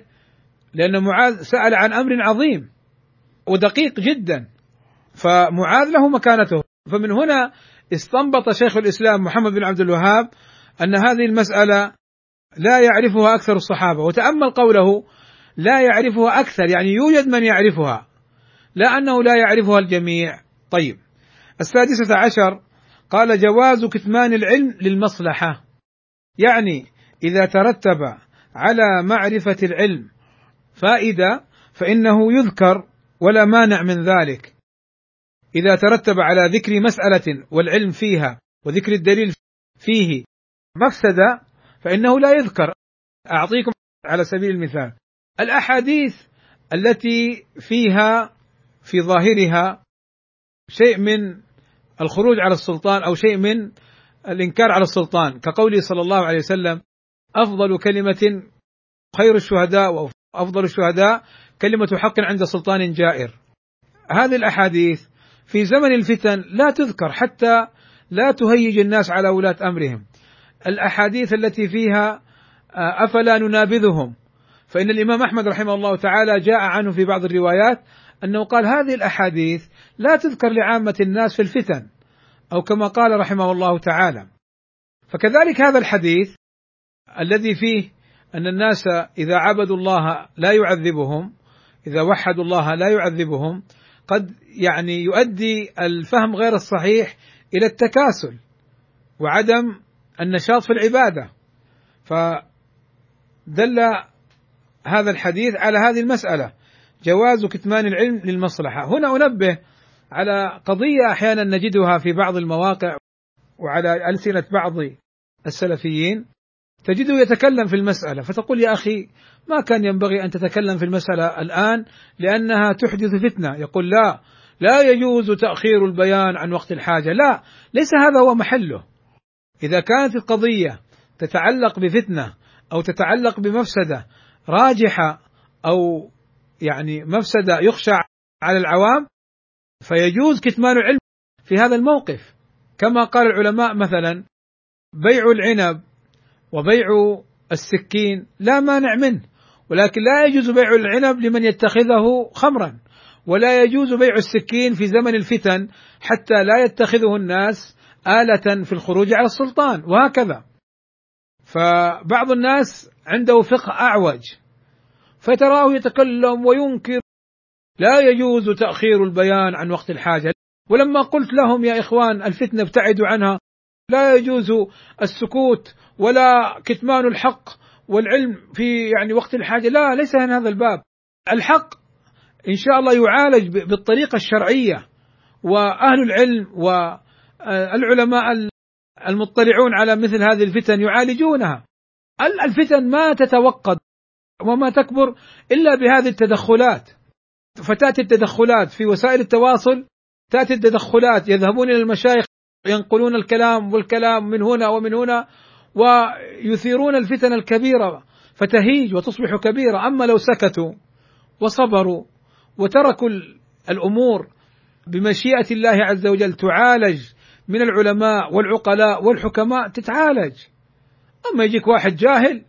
لأن معاذ سأل عن أمر عظيم ودقيق جدا. فمعاذ له مكانته. فمن هنا استنبط شيخ الإسلام محمد بن عبد الوهاب أن هذه المسألة لا يعرفها أكثر الصحابة. وتأمل قوله لا يعرفها أكثر يعني يوجد من يعرفها لا أنه لا يعرفها الجميع. طيب. السادسة عشر قال جواز كتمان العلم للمصلحة. يعني إذا ترتب على معرفة العلم فائدة فإنه يذكر ولا مانع من ذلك. إذا ترتب على ذكر مسألة والعلم فيها وذكر الدليل فيه مفسدة فإنه لا يذكر. أعطيكم على سبيل المثال. الأحاديث التي فيها في ظاهرها شيء من الخروج على السلطان أو شيء من الإنكار على السلطان. كقوله صلى الله عليه وسلم أفضل كلمة خير الشهداء وافضل الشهداء كلمة حق عند سلطان جائر. هذه الأحاديث في زمن الفتن لا تذكر حتى لا تهيج الناس على ولاة أمرهم. الأحاديث التي فيها آه، أفلا ننابذهم فإن الإمام أحمد رحمه الله تعالى جاء عنه في بعض الروايات أنه قال هذه الأحاديث لا تذكر لعامة الناس في الفتن أو كما قال رحمه الله تعالى. فكذلك هذا الحديث الذي فيه أن الناس إذا عبدوا الله لا يعذبهم إذا وحدوا الله لا يعذبهم قد يعني يؤدي الفهم غير الصحيح إلى التكاسل وعدم النشاط في العبادة. فدل هذا الحديث على هذه المسألة. جواز كتمان العلم للمصلحة. هنا أنبه على قضية أحيانا نجدها في بعض المواقع وعلى ألسنة بعض السلفيين. تجده يتكلم في المسألة. فتقول يا أخي ما كان ينبغي أن تتكلم في المسألة الآن لأنها تحدث فتنة. يقول لا لا يجوز تأخير البيان عن وقت الحاجة. لا ليس هذا هو محله. إذا كانت القضية تتعلق بفتنة أو تتعلق بمفسدة راجحة أو يعني مفسدة يخشى على العوام فيجوز كتمان العلم في هذا الموقف. كما قال العلماء مثلا بيع العنب وبيع السكين لا مانع منه ولكن لا يجوز بيع العنب لمن يتخذه خمرا ولا يجوز بيع السكين في زمن الفتن حتى لا يتخذه الناس آلة في الخروج على السلطان وهكذا. فبعض الناس عنده فقه أعوج فتراه يتكلم وينكر لا يجوز تأخير البيان عن وقت الحاجة. ولما قلت لهم يا إخوان الفتنة ابتعدوا عنها لا يجوز السكوت ولا كتمان الحق والعلم في يعني وقت الحاجة. لا ليس من هذا الباب. الحق إن شاء الله يعالج بالطريقة الشرعية وأهل العلم والعلماء المطلعون على مثل هذه الفتن يعالجونها. الفتن ما تتوقد وما تكبر إلا بهذه التدخلات. فتاتي التدخلات في وسائل التواصل تاتي التدخلات يذهبون إلى المشايخ ينقلون الكلام والكلام من هنا ومن هنا ويثيرون الفتن الكبيرة. فتهيج وتصبح كبيرة. أما لو سكتوا وصبروا وتركوا الأمور بمشيئة الله عز وجل تعالج من العلماء والعقلاء والحكماء تتعالج. أما يجيك واحد جاهل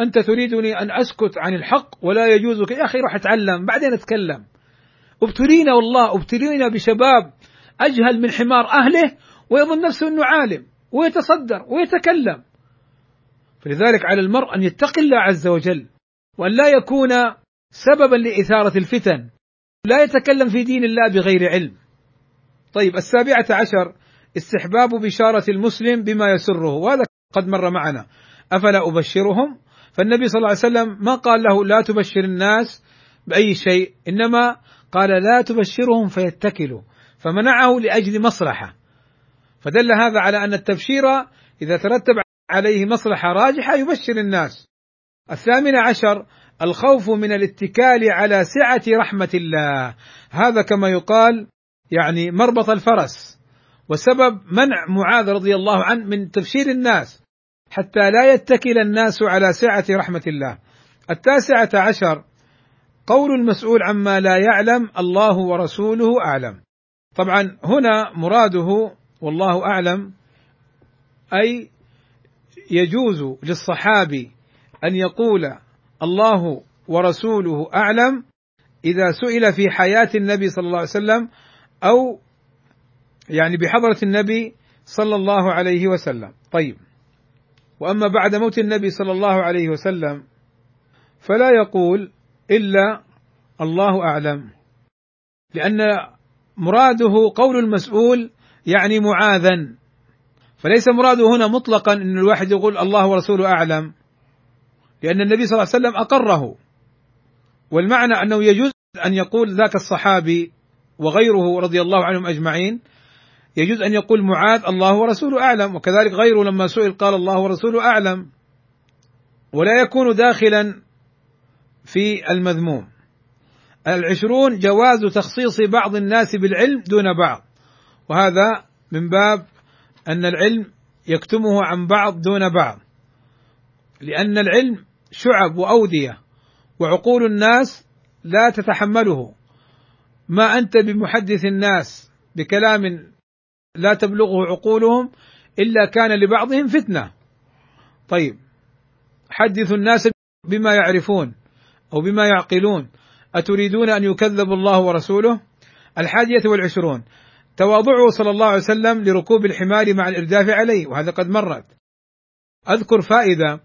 أنت تريدني أن أسكت عن الحق ولا يجوز يا أخي روح اتعلم بعدين أتكلم. ابتلينا والله ابتلينا بشباب أجهل من حمار أهله ويظن نفسه إنه عالم ويتصدر ويتكلم. فلذلك على المرء أن يتقي الله عز وجل وأن لا يكون سببا لإثارة الفتن. لا يتكلم في دين الله بغير علم. طيب السابعة عشر استحباب بشارة المسلم بما يسره. وهذا قد مر معنا. أفلا أبشرهم؟ فالنبي صلى الله عليه وسلم ما قال له لا تبشر الناس بأي شيء إنما قال لا تبشرهم فيتكلوا. فمنعه لأجل مصلحة. فدل هذا على أن التبشير إذا ترتب عليه مصلحة راجحة يبشر الناس. الثامن عشر الخوف من الاتكال على سعة رحمة الله، هذا كما يقال يعني مربط الفرس، وسبب منع معاذ رضي الله عنه من تبشير الناس حتى لا يتكل الناس على سعة رحمة الله. التاسعة عشر قول المسؤول عما لا يعلم الله ورسوله أعلم. طبعا هنا مراده والله أعلم أي يجوز للصحابي أن يقول الله ورسوله أعلم إذا سئل في حياة النبي صلى الله عليه وسلم أو يعني بحضرة النبي صلى الله عليه وسلم. طيب. وأما بعد موت النبي صلى الله عليه وسلم فلا يقول إلا الله أعلم. لأن مراده قول المسؤول يعني معاذا. فليس مراده هنا مطلقا إن الواحد يقول الله ورسوله أعلم. لأن النبي صلى الله عليه وسلم أقره. والمعنى أنه يجوز أن يقول ذاك الصحابي وغيره رضي الله عنهم أجمعين يجوز أن يقول معاذ الله ورسوله أعلم وكذلك غيره لما سئل قال الله ورسوله أعلم. ولا يكون داخلا في المذموم. العشرون جواز تخصيص بعض الناس بالعلم دون بعض. وهذا من باب أن العلم يكتمه عن بعض دون بعض. لأن العلم شعب وأودية وعقول الناس لا تتحمله. ما أنت بمحدث الناس بكلام لا تبلغه عقولهم إلا كان لبعضهم فتنة. طيب حدثوا الناس بما يعرفون أو بما يعقلون. أتريدون أن يكذب الله ورسوله؟ الحادية والعشرون. تواضعه صلى الله عليه وسلم لركوب الحمار مع الإرداف عليه وهذا قد مرت. أذكر فائدة.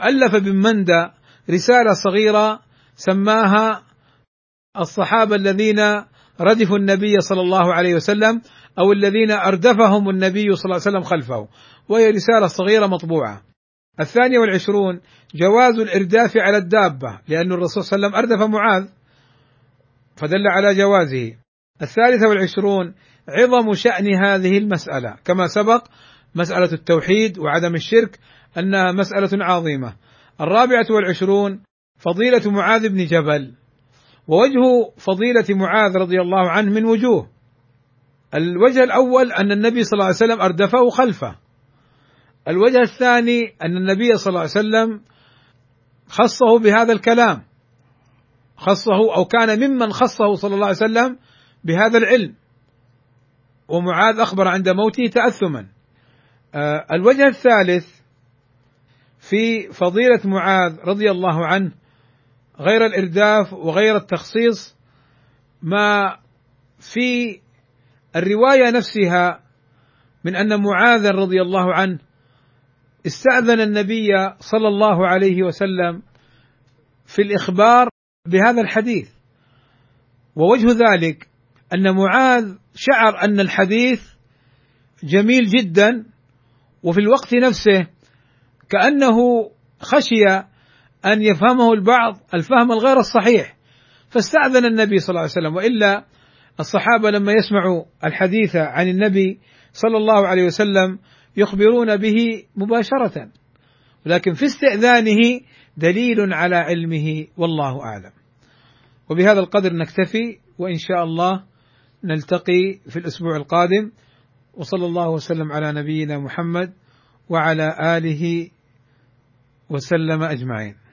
ألف بن مندى رسالة صغيرة سماها الصحابة الذين ردفوا النبي صلى الله عليه وسلم أو الذين أردفهم النبي صلى الله عليه وسلم خلفه وهي رسالة صغيرة مطبوعة. الثانية والعشرون جواز الإرداف على الدابة لأن الرسول صلى الله عليه وسلم أردف معاذ فدل على جوازه. الثالثة والعشرون عظم شأن هذه المسألة كما سبق مسألة التوحيد وعدم الشرك أنها مسألة عظيمة. الرابعة والعشرون فضيلة معاذ بن جبل. ووجه فضيلة معاذ رضي الله عنه من وجوه. الوجه الأول أن النبي صلى الله عليه وسلم أردفه خلفه. الوجه الثاني أن النبي صلى الله عليه وسلم خصه بهذا الكلام. خصه أو كان ممن خصه صلى الله عليه وسلم بهذا العلم. ومعاذ أخبر عند موته تأثما. آه، الوجه الثالث في فضيلة معاذ رضي الله عنه غير الإرداف وغير التخصيص ما في الرواية نفسها من أن معاذ رضي الله عنه استأذن النبي صلى الله عليه وسلم في الإخبار بهذا الحديث. ووجه ذلك أن معاذ شعر أن الحديث جميل جدا وفي الوقت نفسه كأنه خشي أن يفهمه البعض الفهم الغير الصحيح فاستأذن النبي صلى الله عليه وسلم وإلا الصحابة لما يسمعوا الحديث عن النبي صلى الله عليه وسلم يخبرون به مباشرة ولكن في استئذانه دليل على علمه والله أعلم. وبهذا القدر نكتفي وإن شاء الله نلتقي في الأسبوع القادم وصلى الله وسلم على نبينا محمد وعلى آله وسلم أجمعين.